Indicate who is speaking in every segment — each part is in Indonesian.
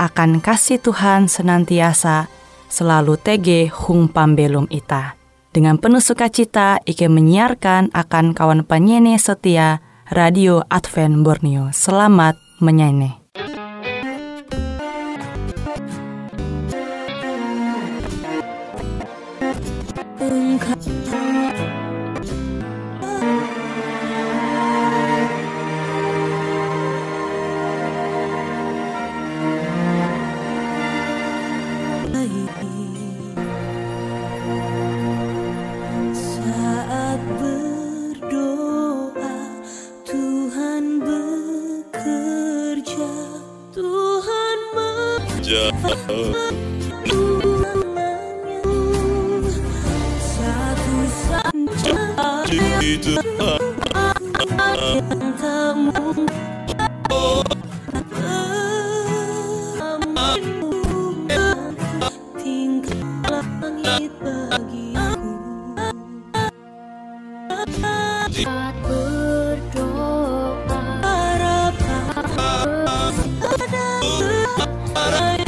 Speaker 1: akan kasih Tuhan senantiasa selalu tege hung pambelum ita. Dengan penuh sukacita, Ike menyiarkan akan kawan penyanyi setia Radio Advent Borneo. Selamat menyanyi. But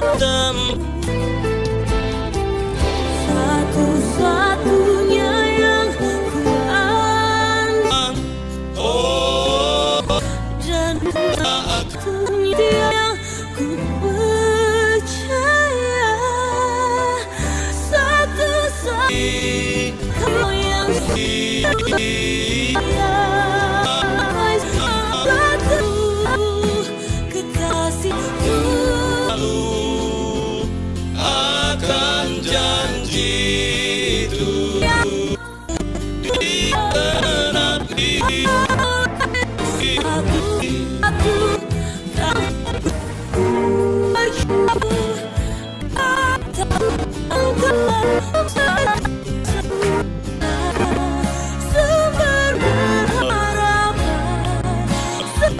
Speaker 1: bất tâm.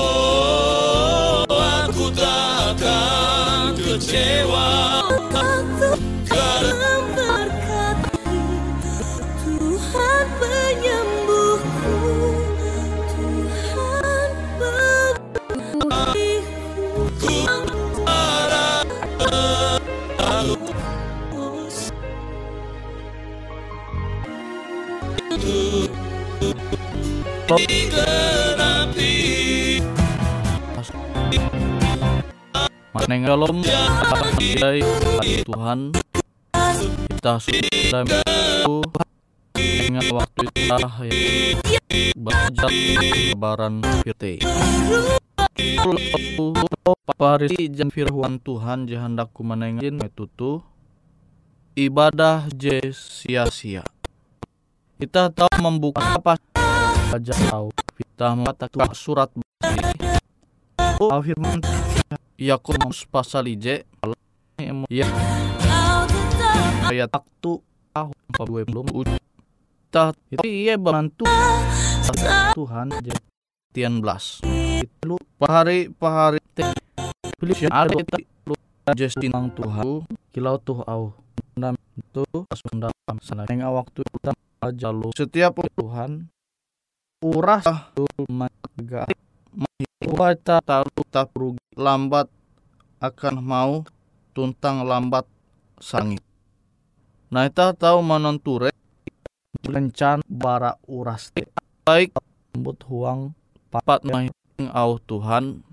Speaker 2: Oh, aku takkan kecewa.
Speaker 3: Tuhan penyembuhku Tuhan pemulihku
Speaker 4: Maneng pandai Tuhan. Kita sudah itu ingat waktu kita yang belajar lebaran firte Parisi jan firman Tuhan jahandaku manengin metutu. Ibadah je sia-sia. Kita tahu membuka apa tahu kita mengatakan surat Oh, firman Yakobus pasal IJ ya ayat waktu tahun gue belum udah itu iya bantu. Tuhan tian belas lu pahari pahari pilih ada kita. Lu Justin ang Tuhan. Kilau tuh au. Nam tu sunda sana yang waktu kita aja lu setiap Tuhan uras tu maga kita tahu tak rugi lambat akan mau tuntang lambat sangit. Nah kita tahu menenture lencan bara uras baik lembut huang papat mahing au Tuhan.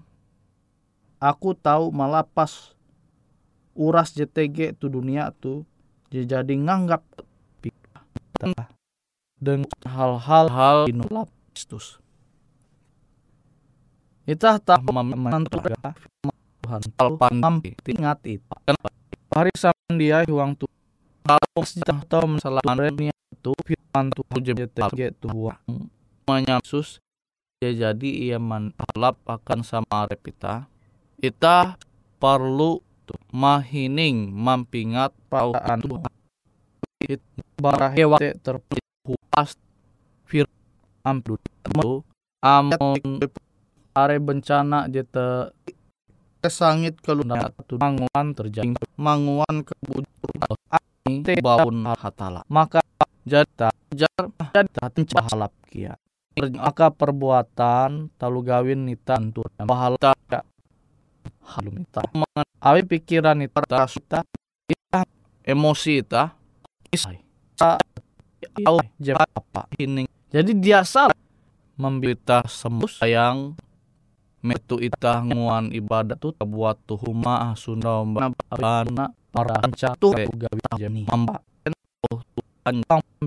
Speaker 4: Aku tahu malapas uras JTG tu dunia tu jadi nganggap. Dengan hal-hal hal inulap Kristus. Itah tak menentu Tuhan. Talpan ingat itu Hari sama dia huang tu. Kalau sejak tahu masalah remnya itu Firman tu JTG tu huang Menyasus Ya jadi ia manalap akan sama repita Ita perlu mahining mampingat pauan Tuhan. It bara hewa terpuas fir ampu temu amon are bencana jete. Kesangit keluna tu manguan terjadi. Manguan kebujur te baun hatala. Maka jata jar jata halap kia. Maka perbuatan talu gawin nita antur. Pahala halum ita awi pikiran ita kita ita emosi ita. Isai au jam apa? Ini jadi dia salah. Membita sembuh sayang. Metu ita nguan ibadat tu buat tu huma sunda bana. Para tu gawi jani mamba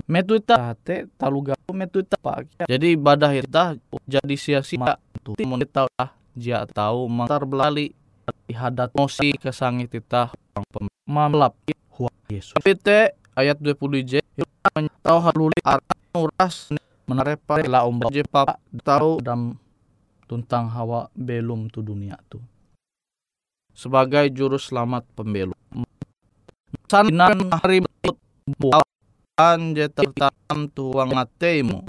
Speaker 4: metu ita te talu gawe metu ita pak jadi ibadah ita jadi sia-sia. Tu mun tahu lah. Dia tahu mantar belali hadat mosi kesangit ita mamelap huwa Yesus. Pite ayat 20 J. Tahu haluli arah uras menarepa la ombak je papa tahu dalam tuntang hawa belum tu dunia tu. Sebagai juru selamat pembelum sanan hari bukan je tertanam tuang atemu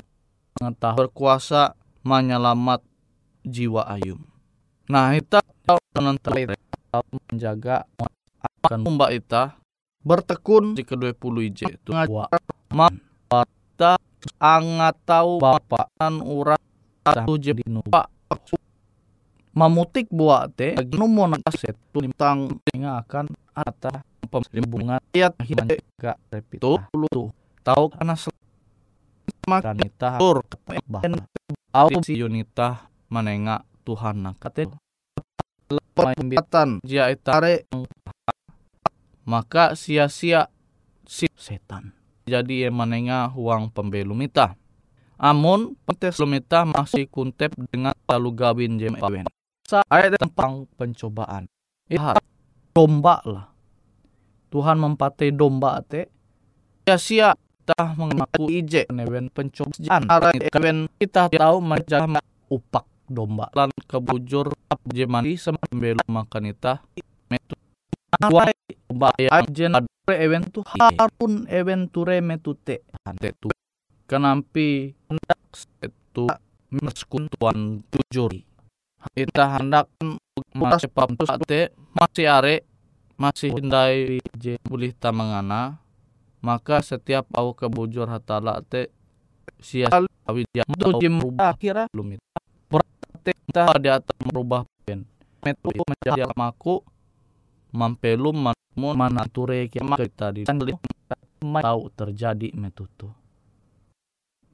Speaker 4: mengetahui berkuasa menyelamat jiwa ayum. Nah kita tahu menentai menjaga akan mbak ita bertekun di kedua puluh ij itu? Man angat tahu bapak an urat satu jadi nupa mamutik buat teh numo nakaset tentang akan ata pembungan ayat hingga repito tuh tahu karena maka nita tur bahkan au si yunita menengah Tuhan nakate pembatan jia itare maka sia-sia si setan jadi yang menengah uang pembelum ita amun pentes lumita masih kuntep dengan lalu gawin jem kawin ayat tentang pencobaan. Lihat domba lah. Tuhan mempatai domba te. Sia-sia tah mengaku ije newen pencobaan. Kawin kita tahu menjadi upak domba. Lan kebujur jemani sembelum makan ita metu Wai baya jen adre event tu harun event ture metute ante tu. Kenampi hendak itu meskuntuan jujur kita hendak masih pam tu ate masih are masih hindai je boleh tamangana. Maka setiap au kebujur hatala te sia awi dia tu jim akhirnya belum itu. Berarti kita ada merubah pen. Metu menjadi maku mampelum manmun manature kiamat kita di tahu terjadi metutu.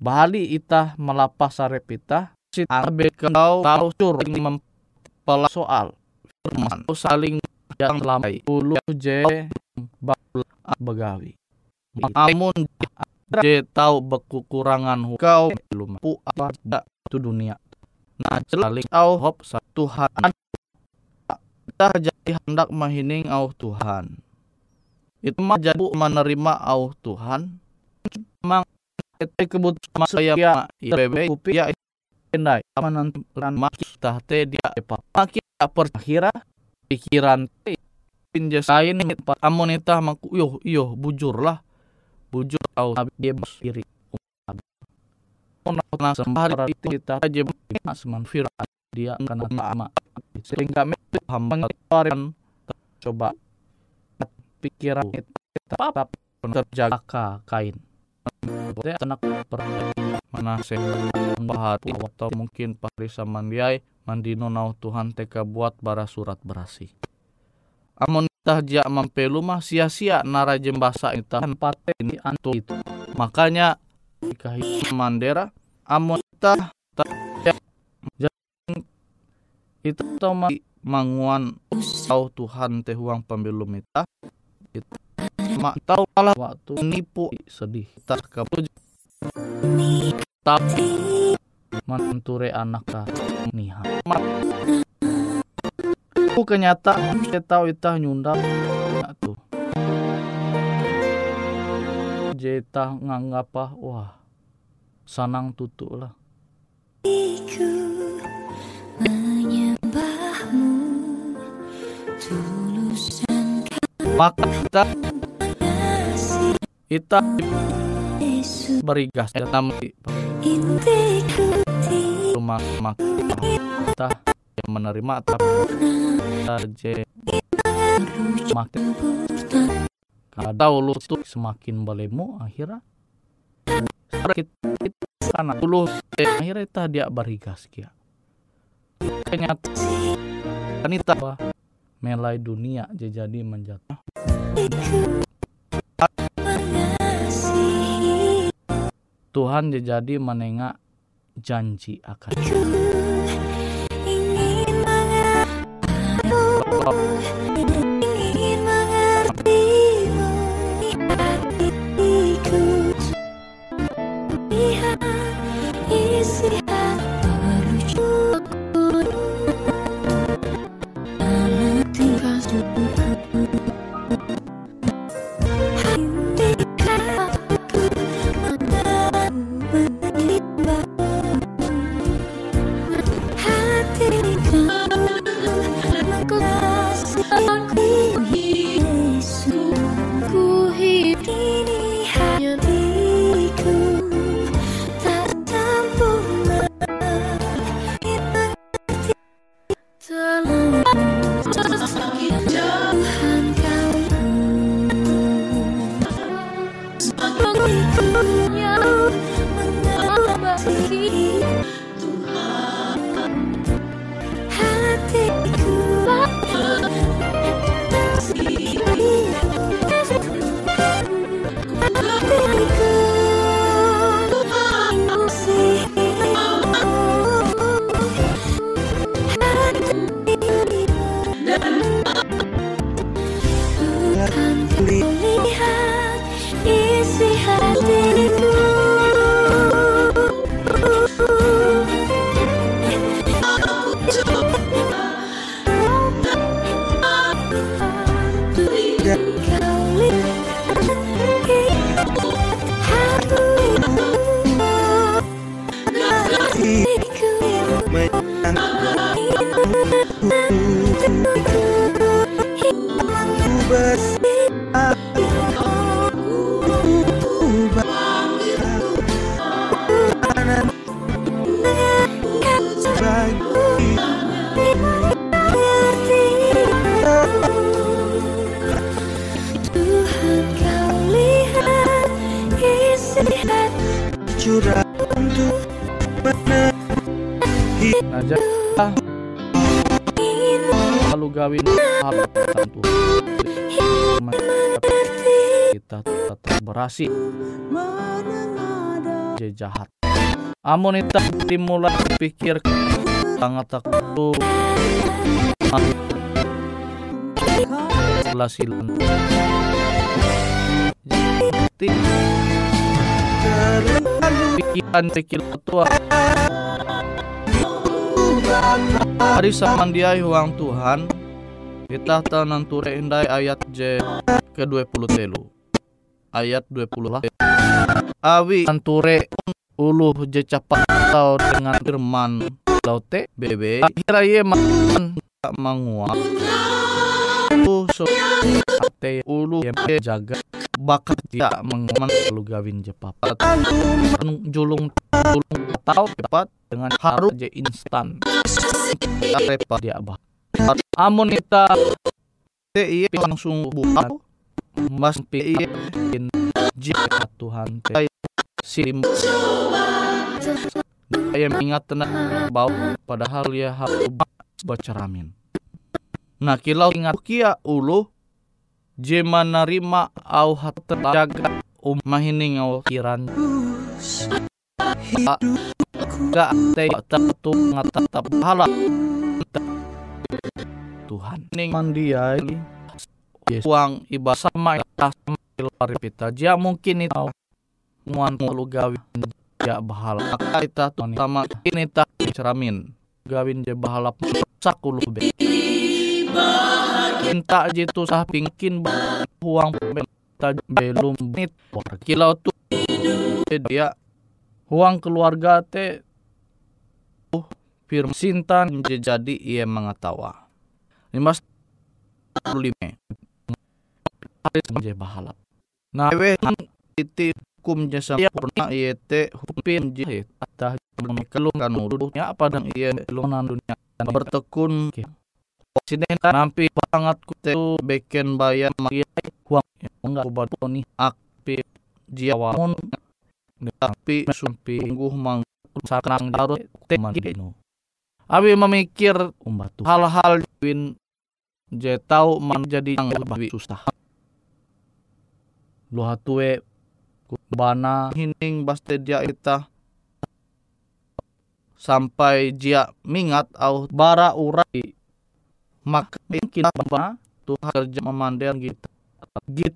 Speaker 4: Bali ita melapas sarepita si abe kau tahu sur mempela soal. Firman saling yang lamai ulu je begawi. Amun je tahu kekurangan kau belum pu apa tu dunia? Nah saling au hop Tuhan. Kita jadi hendak mahining au Tuhan. Itu mah jadi menerima au Tuhan. Memang itu kebutuhan saya ya IBB kupi ya
Speaker 1: endai amanan ran maki tah te dia epa maki percaya pikiran te pinjas lain amun itah maku yo yo bujur lah bujur au dia diri Ona sembari kita aja seman firan dia karena sama sehingga hamba ngawarin coba pikiran kita apa terjaga kain. Tenak per mana bahar atau mungkin parisa mandiai mandino nau Tuhan teka buat bara surat berasi. Amun tah jak mampelu mah sia-sia nara jembasa itu pate ini antu itu. Makanya ikahi mandera amun tah itu tau manguan tahu Tuhan teh uang pembelum ita itu mak tahu kalah waktu nipu sedih tak kapu tapi manture anak ka niha. Mak aku kenyataan kita tahu itah nyundap tuh. Jeta nganggapa wah sanang tutu lah maka kita kita berigas ya tapi
Speaker 4: intiku
Speaker 1: rumah mak kita yang menerima tapi je makin kadau lu tuh semakin balemu akhirnya sakit karena dulu eh, akhirnya kita dia barigas kia. Ternyata wanita melai dunia jadi menjatuh. Tuhan jadi menengak janji akan je jahat. Amun kita dimulai pikir sangat takut silan pikiran pikiran tua. Hari samandiai huang Tuhan kita tanan ture indai ayat J ke 20 telu ayat 20 lah. Awi anture
Speaker 4: uluh je capat tau dengan firman. Laute bebe ye man manguap ulu so ate ulu yang jaga. Bakat dia mengaman lu gawin je papat julung julung tahu cepat dengan harus je instan. Repa dia bah. Amun kita te iya langsung buka mas pi iya jika Tuhan te sim saya ingat tenang bau padahal ya harus baca ramin nah kilau ingat kia ulu jema narima au terjaga umahining au kiran. Gak te tatu ngatatap pahala. Tuhan. Ning mandiai uang iba sama sama luar pita dia mungkin itu muan lu gawin ya bahala. Kita sama ini tak ceramin. Gawin je bahala sakuluh be. Minta jitu sah pingkin uang minta belum nit kilau tu dia uang keluarga te. Uh firman sintan jadi ia mengetawa. 55 aris menjadi bahalap. Nah, wehan titi hukum jasa purna iye te hupin jahit tah memekelung kan padang iye lunan dunia dan bertekun sinen nampi pangat kuteu beken bayan mariai huang enggak kubatoni akpi jiawamun tapi sumpi sungguh mang sarang darut te dino abi memikir hal-hal win je menjadi yang lebih susah lu hatue bana hining baste dia ita sampai dia mingat au bara urai maka mungkin apa Tuhan kerja memandang kita git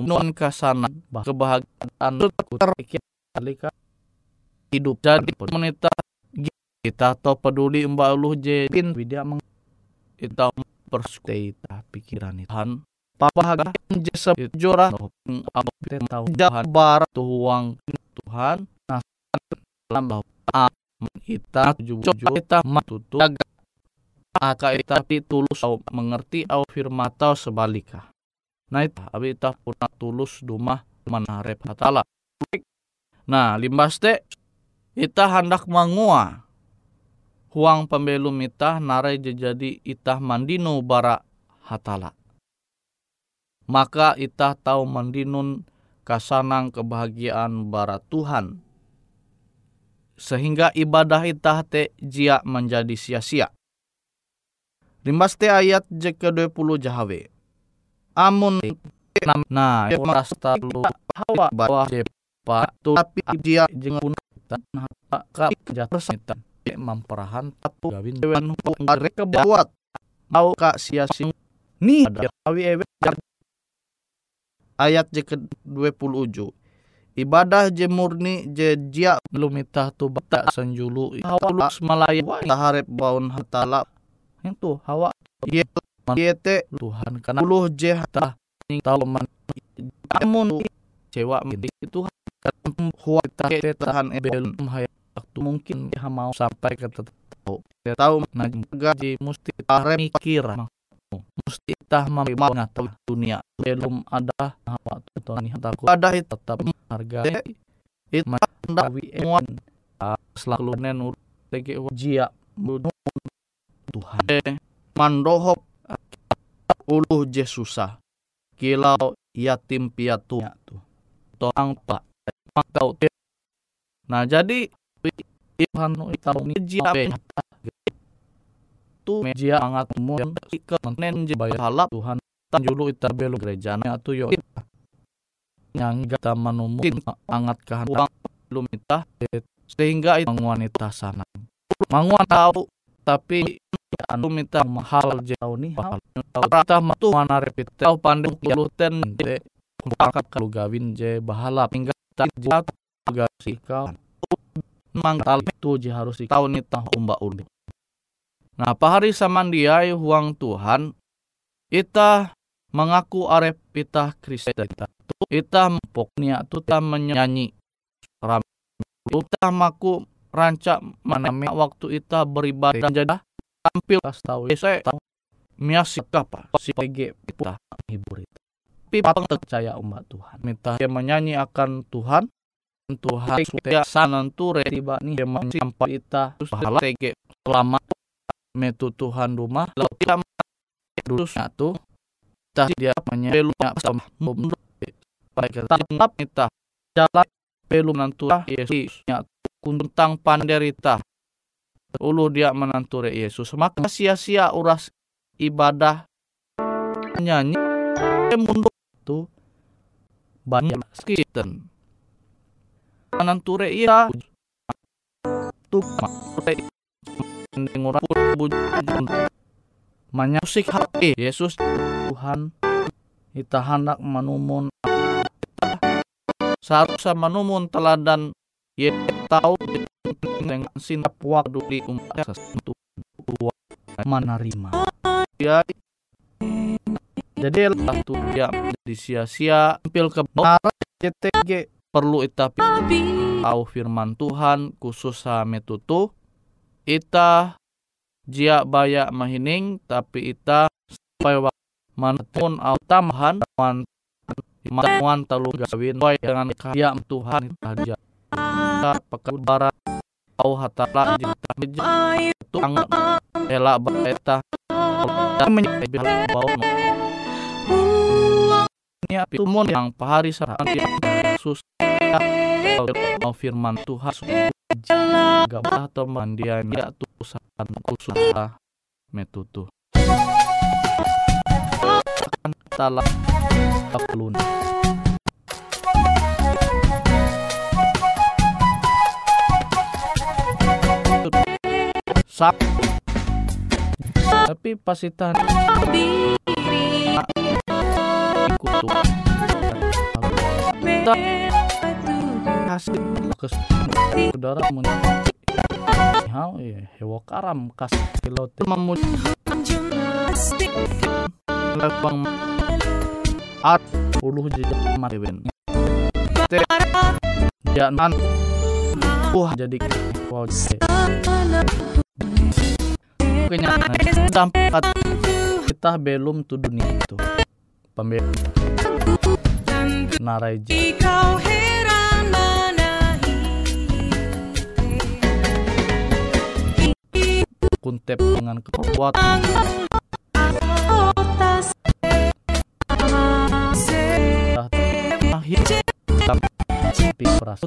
Speaker 4: non kasana kebahagiaan terkira hidup jadi menita kita atau peduli mbak lu jedin tidak meng kita persuita pikiran Tuhan papa haga jasa jora apa kita tahu Tuhan bar tuang Tuhan. Nah dalam bahwa kita tujuh kita matutu aka kita tulus au mengerti au firman tau sebalika nah itu abi puna tulus dumah manarep hatala nah limbas te kita hendak mangua huang pembelum itah narai jadi itah mandino bara hatala maka itah tahu mandinun kasanang kebahagiaan bara Tuhan. Sehingga ibadah itah te jia menjadi sia-sia. Limbas te ayat je ke-20 jahawe. Amun nah rasta lu hawa bawah jepa tapi dia jengun tanah ka jatuh memperahan tatu gawin dewan mereka buat mau ka sia-sia. Ni awi ewe ayat je ke-27 ibadah je murni je jia belum itah tu bata sanjulu. Hawalus malaya taharep baun hatala itu hawa. Ye yete Tuhan karena puluh je hatah tahu man. Amun cewa itu huwa tahan ebel waktu mungkin dia mau sampai ke tahu dia tahu nah gaji mesti mikir mesti tah mau tahu dunia belum ada apa tuh nih takut ada itu tetap harga itu mandawi ewan selalu nen tege jia Tuhan. Mandohop uluh je susah kilau yatim piatu toang pak tahu nah jadi Tuhan tahu ni jia tu meja angat mun ke menen je bayar halap Tuhan tanjulu ita belu gerejana atu yo yang gata manumukin angat kahan belum itah sehingga itu wanita sana. Manguan tahu tapi anu minta mahal jauh nih rata matu mana repit tahu pandeng luten te kumpakat kalau gawin je bahala. Hingga tak jat gasi kau. Mang tal itu je harus tahu nih tah umba ulu nah pahari saman dia huang Tuhan ita mengaku arep ita Kristen ita ita mempoknya tu ta menyanyi ram utamaku rancak maname waktu ita beribadah jadi tampil kas tahu saya tahu miasi apa si PG kita hibur itu tapi percaya umat Tuhan minta dia menyanyi akan Tuhan Tuhan supaya sananture tiba nih yang sampai kita TG selama metu Tuhan rumah lalu kita dudusnya tuh kita dia menyebelunya sama supaya kita tetap kita jalan belum nantura Yesusnya kuntang panderita ulu dia menanture Yesus maka sia-sia uras ibadah nyanyi mundur tuh banyak skiten menanture iya tuh ngurang bujun manyusik hati Yesus Tuhan kita hendak menumun seharusnya menumun teladan ye tahu dengan sinap waktu di umat sesentuh menerima. Ya jadi lah tuh ya di sia-sia tampil ke JTG perlu ita tahu firman Tuhan khusus metutu ita jia baya mahining tapi ita supaya mana pun au tamahan man man telu gawin. Way dengan kaya Tuhan aja barat au hatala jita itu angat ela baeta menyebut bau ini api tumun yang pahari sarang Yesus mau firman Tuhan gak atau mandian ya tuh usahakan usaha metutu akan talah pelun. Sak tapi pasitan kutu kasih. Ke saudara hau ya hewa karam kas pilot memuji lepang at puluh jadi mati ben te jangan wah jadi wow kenyataan dampak kita belum tuh dunia itu. Pembel narai kuntep dengan kekuatan tapi perasa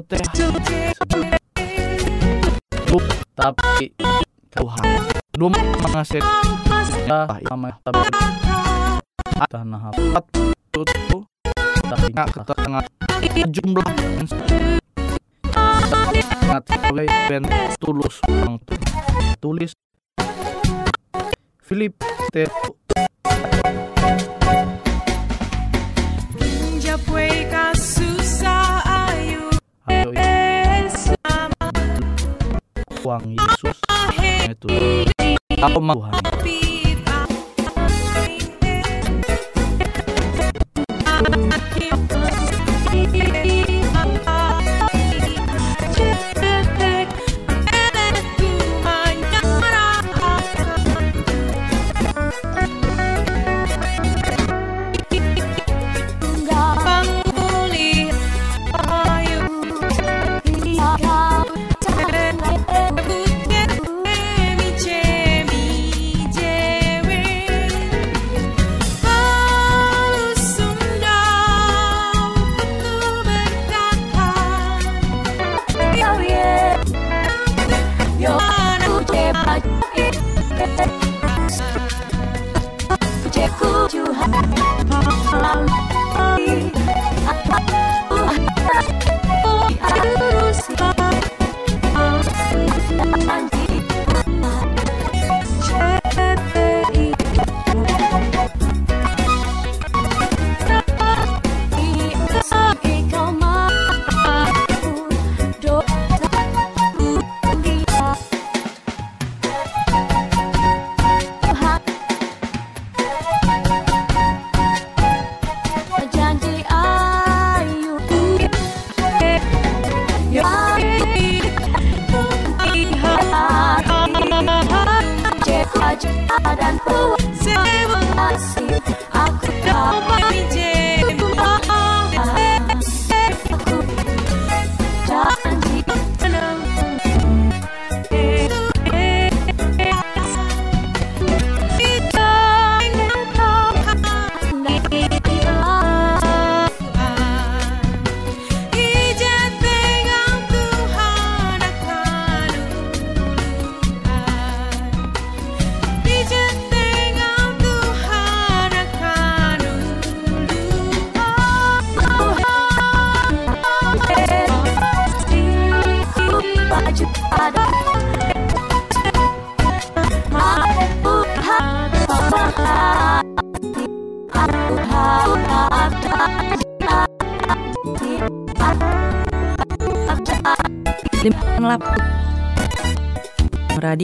Speaker 4: tapi Tuhan. Mengasih ya tapi tanah tapi jumlah sangat tulus. Tulis Philip T ayo uang Yesus itu aku mau Tuhan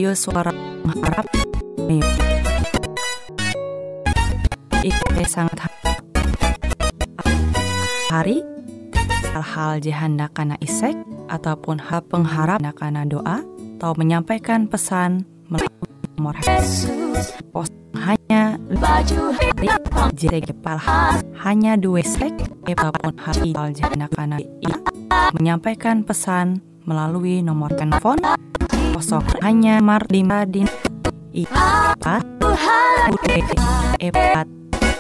Speaker 3: Radio Suara Nih. Ike sangat ha- hari hal-hal jihanda kana isek ataupun hal pengharap kana doa atau menyampaikan pesan melalui pos hanya
Speaker 4: Baju
Speaker 3: gepal hanya dua sek ataupun hal kana i menyampaikan pesan melalui nomor telepon kosong hanya mar lima din i empat empat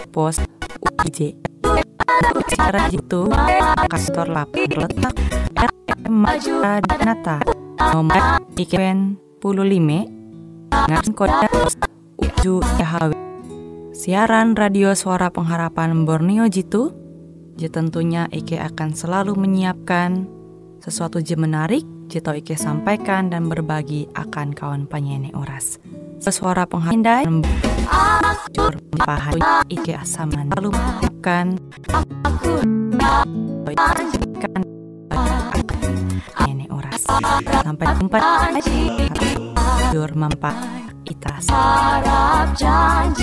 Speaker 3: pos UIJ secara itu kantor lapor letak Mata Danata nomor iken puluh lima kode pos uju YHW siaran radio suara pengharapan Borneo Jitu tentunya Ike akan selalu menyiapkan sesuatu je menarik Jito Ike sampaikan dan berbagi akan kawan penyanyi oras. Suara penghindai pahan Ike asaman Lalu menyiapkan Kan penyanyi oras. Sampai jumpa Jur mampa Itas
Speaker 4: harap janji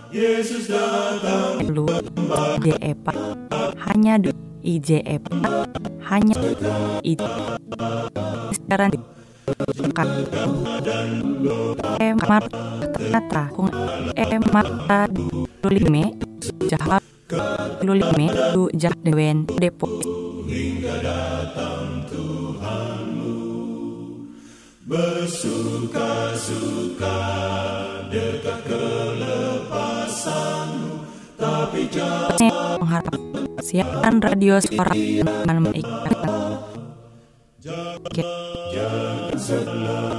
Speaker 3: lu DEPA hanya du IJEPA hanya I sekarang kan emar ternyata kung emar lulime jahat lulime du jah dewen depo mengharap siaran radio suara dengan mengikat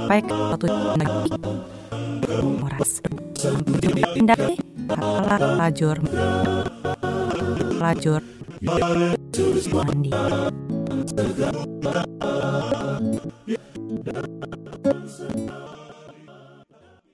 Speaker 3: baik pindah katalah lajur lajur mandi